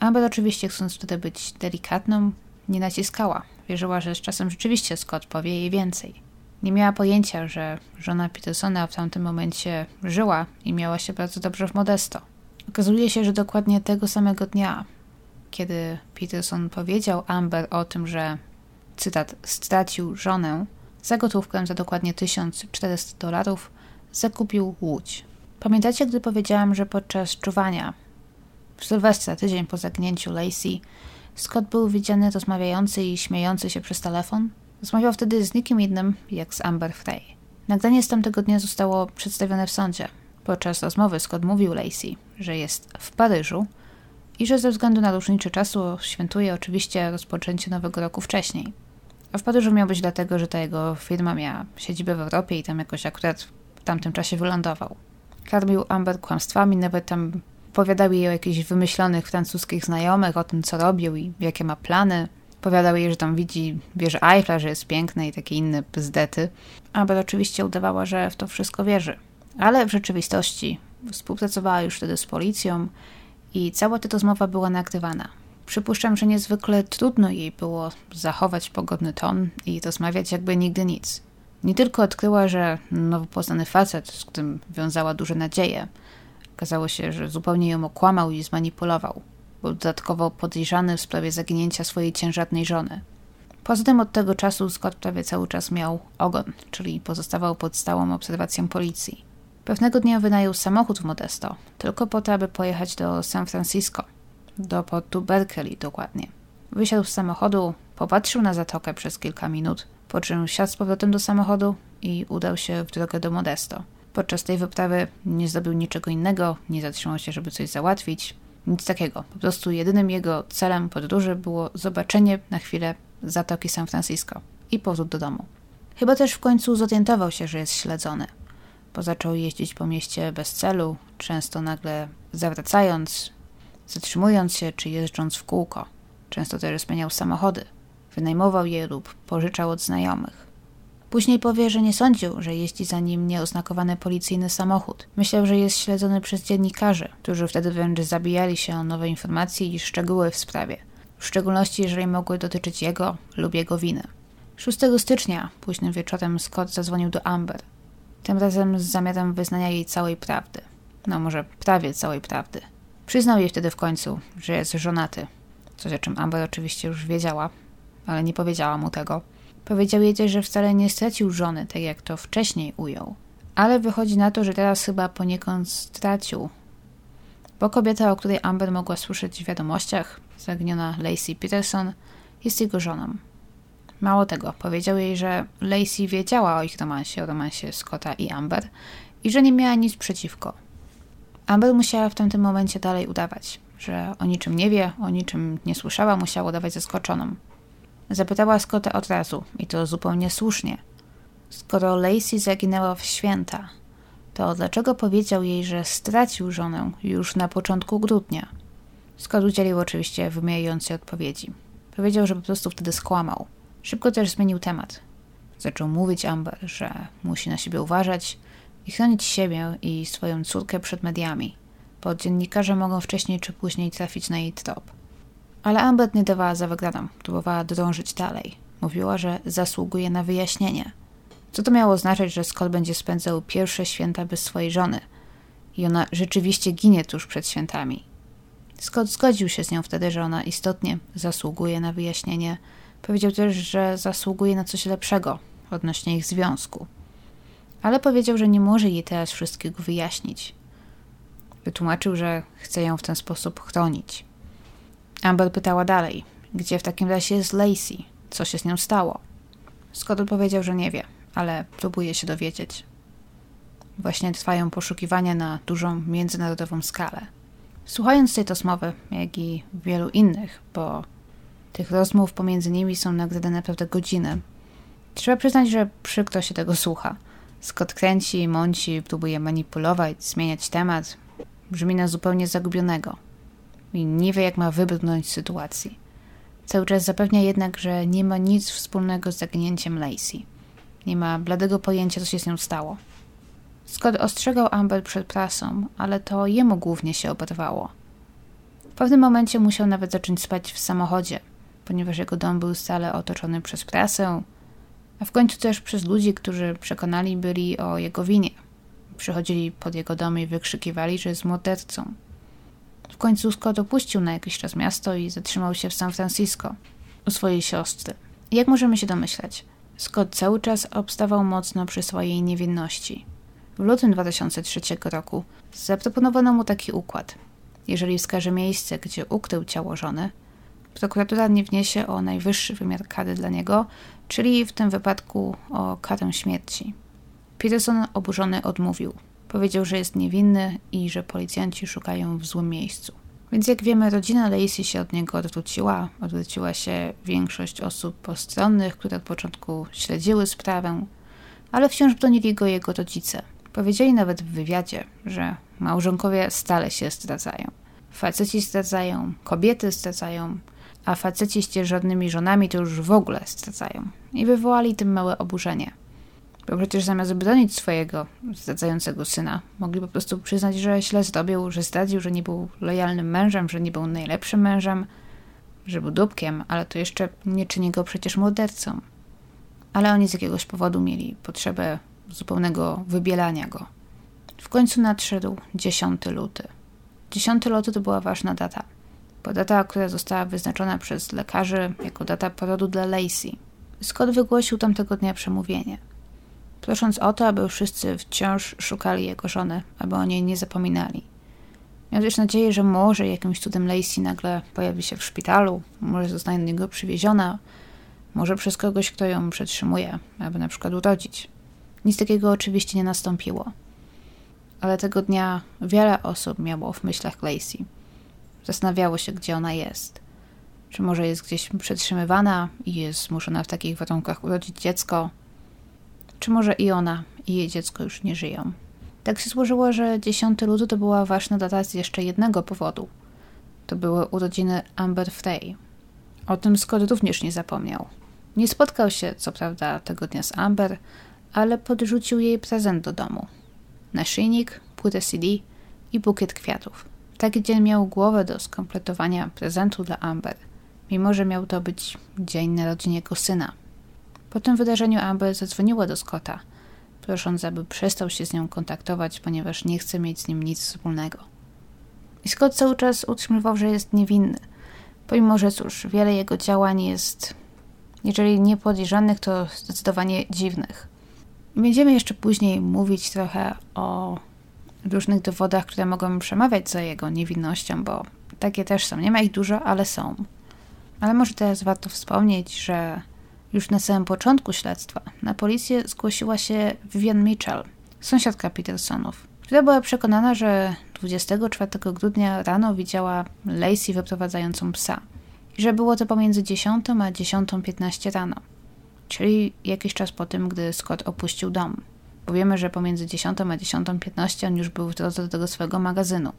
Amber oczywiście chcąc wtedy być delikatną, nie naciskała. Wierzyła, że z czasem rzeczywiście Scott powie jej więcej. Nie miała pojęcia, że żona Petersona w tamtym momencie żyła i miała się bardzo dobrze w Modesto. Okazuje się, że dokładnie tego samego dnia kiedy Peterson powiedział Amber o tym, że cytat stracił żonę, za gotówkę za dokładnie 1400 dolarów zakupił łódź. Pamiętacie, gdy powiedziałam, że podczas czuwania w Sylwestra, tydzień po zagnięciu Lacey, Scott był widziany rozmawiający i śmiejący się przez telefon? Rozmawiał wtedy z nikim innym jak z Amber Frey. Nagranie z tamtego dnia zostało przedstawione w sądzie. Podczas rozmowy Scott mówił Lacey, że jest w Paryżu, i że ze względu na różnicę czasu świętuje oczywiście rozpoczęcie nowego roku wcześniej. A w Paryżu miał być dlatego, że ta jego firma miała siedzibę w Europie i tam jakoś akurat w tamtym czasie wylądował. Karmił Amber kłamstwami, nawet tam opowiadał jej o jakichś wymyślonych francuskich znajomych, o tym co robił i jakie ma plany. Powiadał jej, że tam widzi wieżę Eiffla, że jest piękna i takie inne bzdety. Amber oczywiście udawała, że w to wszystko wierzy. Ale w rzeczywistości współpracowała już wtedy z policją i cała ta rozmowa była nagrywana. Przypuszczam, że niezwykle trudno jej było zachować pogodny ton i rozmawiać jakby nigdy nic. Nie tylko odkryła, że nowo poznany facet, z którym wiązała duże nadzieje, okazało się, że zupełnie ją okłamał i zmanipulował. Był dodatkowo podejrzany w sprawie zaginięcia swojej ciężarnej żony. Poza tym od tego czasu Scott prawie cały czas miał ogon, czyli pozostawał pod stałą obserwacją policji. Pewnego dnia wynajął samochód w Modesto, tylko po to, aby pojechać do San Francisco, do portu Berkeley dokładnie. Wysiadł z samochodu, popatrzył na zatokę przez kilka minut, po czym siadł z powrotem do samochodu i udał się w drogę do Modesto. Podczas tej wyprawy nie zrobił niczego innego, nie zatrzymał się, żeby coś załatwić, nic takiego. Po prostu jedynym jego celem podróży było zobaczenie na chwilę zatoki San Francisco i powrót do domu. Chyba też w końcu zorientował się, że jest śledzony bo zaczął jeździć po mieście bez celu, często nagle zawracając, zatrzymując się czy jeżdżąc w kółko. Często też zmieniał samochody, wynajmował je lub pożyczał od znajomych. Później powie, że nie sądził, że jeździ za nim nieoznakowany policyjny samochód. Myślał, że jest śledzony przez dziennikarzy, którzy wtedy wręcz zabijali się o nowe informacje i szczegóły w sprawie, w szczególności jeżeli mogły dotyczyć jego lub jego winy. 6 stycznia, późnym wieczorem, Scott zadzwonił do Amber. Tym razem z zamiarem wyznania jej całej prawdy. No może prawie całej prawdy. Przyznał jej wtedy w końcu, że jest żonaty. Coś o czym Amber oczywiście już wiedziała, ale nie powiedziała mu tego. Powiedział jej też, że wcale nie stracił żony, tak jak to wcześniej ujął. Ale wychodzi na to, że teraz chyba poniekąd stracił. Bo kobieta, o której Amber mogła słyszeć w wiadomościach, zaginiona Lacey Peterson, jest jego żoną. Mało tego, powiedział jej, że Lacey wiedziała o ich romansie, o romansie Scotta i Amber i że nie miała nic przeciwko. Amber musiała w tamtym momencie dalej udawać, że o niczym nie wie, o niczym nie słyszała, musiała udawać zaskoczoną. Zapytała Scotta od razu i to zupełnie słusznie. Skoro Lacey zaginęła w święta, to dlaczego powiedział jej, że stracił żonę już na początku grudnia? Scott udzielił oczywiście wymijającej odpowiedzi. Powiedział, że po prostu wtedy skłamał. Szybko też zmienił temat. Zaczął mówić Amber, że musi na siebie uważać i chronić siebie i swoją córkę przed mediami, bo dziennikarze mogą wcześniej czy później trafić na jej trop. Ale Amber nie dawała za wygraną, próbowała drążyć dalej. Mówiła, że zasługuje na wyjaśnienie. Co to miało oznaczać, że Scott będzie spędzał pierwsze święta bez swojej żony i ona rzeczywiście ginie tuż przed świętami. Scott zgodził się z nią wtedy, że ona istotnie zasługuje na wyjaśnienie. Powiedział też, że zasługuje na coś lepszego odnośnie ich związku. Ale powiedział, że nie może jej teraz wszystkiego wyjaśnić. Wytłumaczył, że chce ją w ten sposób chronić. Amber pytała dalej, gdzie w takim razie jest Lacey? Co się z nią stało? Scott odpowiedział, że nie wie, ale próbuje się dowiedzieć. Właśnie trwają poszukiwania na dużą międzynarodową skalę. Słuchając tej rozmowy, jak i wielu innych, bo tych rozmów pomiędzy nimi są nagrane naprawdę godziny, trzeba przyznać, że przykro się tego słucha. Scott kręci, mąci, próbuje manipulować, zmieniać temat. Brzmi na zupełnie zagubionego i nie wie, jak ma wybrnąć z sytuacji. Cały czas zapewnia jednak, że nie ma nic wspólnego z zaginięciem Lacey. Nie ma bladego pojęcia, co się z nią stało. Scott ostrzegał Amber przed prasą, ale to jemu głównie się oberwało. W pewnym momencie musiał nawet zacząć spać w samochodzie, ponieważ jego dom był stale otoczony przez prasę, a w końcu też przez ludzi, którzy przekonani byli o jego winie. Przychodzili pod jego dom i wykrzykiwali, że jest mordercą. W końcu Scott opuścił na jakiś czas miasto i zatrzymał się w San Francisco u swojej siostry. Jak możemy się domyślać, Scott cały czas obstawał mocno przy swojej niewinności. W lutym 2003 roku zaproponowano mu taki układ. Jeżeli wskaże miejsce, gdzie ukrył ciało żony, prokuratura nie wniesie o najwyższy wymiar kary dla niego, czyli w tym wypadku o karę śmierci. Peterson oburzony odmówił. Powiedział, że jest niewinny i że policjanci szukają w złym miejscu. Więc jak wiemy, rodzina Lacey się od niego odwróciła. Odwróciła się większość osób postronnych, które od początku śledziły sprawę, ale wciąż bronili go jego rodzice. Powiedzieli nawet w wywiadzie, że małżonkowie stale się zdradzają. Faceci zdradzają, kobiety zdradzają, a faceci z ciężarnymi żonami to już w ogóle zdradzają. I wywołali tym małe oburzenie. Bo przecież zamiast bronić swojego zdradzającego syna, mogli po prostu przyznać, że źle zrobił, że zdradził, że nie był lojalnym mężem, że nie był najlepszym mężem, że był dupkiem, ale to jeszcze nie czyni go przecież mordercą. Ale oni z jakiegoś powodu mieli potrzebę zupełnego wybielania go. W końcu nadszedł 10 luty. 10 luty to była ważna data, bo data, która została wyznaczona przez lekarzy jako data porodu dla Lacey. Scott wygłosił tamtego dnia przemówienie – prosząc o to, aby wszyscy wciąż szukali jego żony, aby o niej nie zapominali. Miał też nadzieję, że może jakimś cudem Lacey nagle pojawi się w szpitalu, może zostanie do niego przywieziona, może przez kogoś, kto ją przetrzymuje, aby na przykład urodzić. Nic takiego oczywiście nie nastąpiło. Ale tego dnia wiele osób miało w myślach Lacey. Zastanawiało się, gdzie ona jest. Czy może jest gdzieś przetrzymywana i jest zmuszona w takich warunkach urodzić dziecko, czy może i ona, i jej dziecko już nie żyją. Tak się złożyło, że 10 luty to była ważna data z jeszcze jednego powodu. To były urodziny Amber Frey. O tym Scott również nie zapomniał. Nie spotkał się, co prawda, tego dnia z Amber, ale podrzucił jej prezent do domu. Naszyjnik, płytę CD i bukiet kwiatów. Taki dzień miał głowę do skompletowania prezentu dla Amber, mimo że miał to być dzień narodzin jego syna. Po tym wydarzeniu Amber zadzwoniła do Scotta, prosząc, aby przestał się z nią kontaktować, ponieważ nie chce mieć z nim nic wspólnego. I Scott cały czas utrzymywał, że jest niewinny, pomimo że cóż, wiele jego działań jest, jeżeli nie podejrzanych, to zdecydowanie dziwnych. Będziemy jeszcze później mówić trochę o różnych dowodach, które mogą przemawiać za jego niewinnością, bo takie też są. Nie ma ich dużo, ale są. Ale może teraz warto wspomnieć, że już na samym początku śledztwa na policję zgłosiła się Vivian Mitchell, sąsiadka Petersonów, która była przekonana, że 24 grudnia rano widziała Lacey wyprowadzającą psa i że było to pomiędzy 10 a 10.15 rano, czyli jakiś czas po tym, gdy Scott opuścił dom. Bo wiemy, że pomiędzy 10 a 10.15 on już był w drodze do tego swojego magazynu.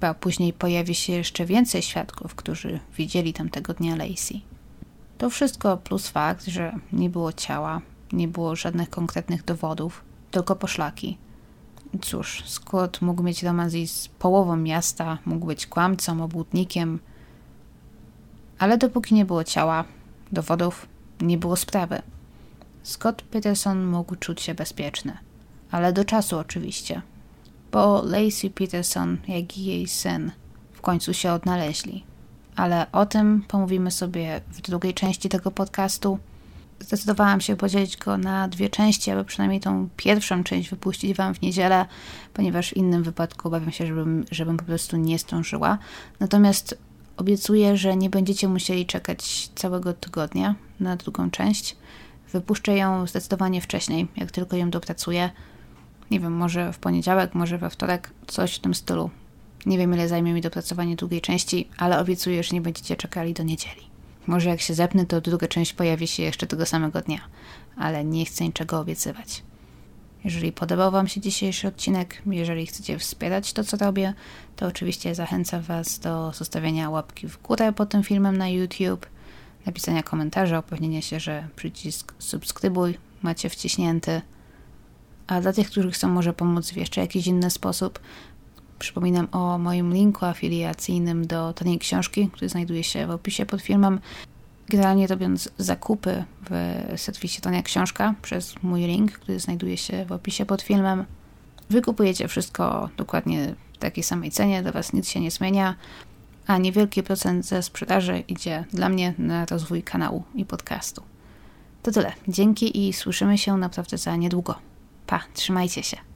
A później pojawi się jeszcze więcej świadków, którzy widzieli tamtego dnia Lacey. To wszystko plus fakt, że nie było ciała, nie było żadnych konkretnych dowodów, tylko poszlaki. Cóż, Scott mógł mieć romans z połową miasta, mógł być kłamcą, obłudnikiem, ale dopóki nie było ciała, dowodów, nie było sprawy. Scott Peterson mógł czuć się bezpieczny, ale do czasu oczywiście, bo Lacey Peterson, jak i jej syn, w końcu się odnaleźli ale o tym pomówimy sobie w drugiej części tego podcastu. Zdecydowałam się podzielić go na dwie części, aby przynajmniej tą pierwszą część wypuścić Wam w niedzielę, ponieważ w innym wypadku obawiam się, żebym, żebym po prostu nie zdążyła. Natomiast obiecuję, że nie będziecie musieli czekać całego tygodnia na drugą część. Wypuszczę ją zdecydowanie wcześniej, jak tylko ją dopracuję. Nie wiem, może w poniedziałek, może we wtorek, coś w tym stylu. Nie wiem, ile zajmie mi dopracowanie drugiej części, ale obiecuję, że nie będziecie czekali do niedzieli. Może jak się zepnę, to druga część pojawi się jeszcze tego samego dnia, ale nie chcę niczego obiecywać. Jeżeli podobał Wam się dzisiejszy odcinek, jeżeli chcecie wspierać to, co robię, to oczywiście zachęcam Was do zostawienia łapki w górę pod tym filmem na YouTube, napisania komentarza, upewnienia się, że przycisk subskrybuj macie wciśnięty. A dla tych, którzy chcą może pomóc w jeszcze jakiś inny sposób, Przypominam o moim linku afiliacyjnym do taniej książki, który znajduje się w opisie pod filmem. Generalnie robiąc zakupy w serwisie Tania Książka przez mój link, który znajduje się w opisie pod filmem, wykupujecie wszystko dokładnie w takiej samej cenie, dla Was nic się nie zmienia, a niewielki procent ze sprzedaży idzie dla mnie na rozwój kanału i podcastu. To tyle. Dzięki i słyszymy się naprawdę za niedługo. Pa, trzymajcie się.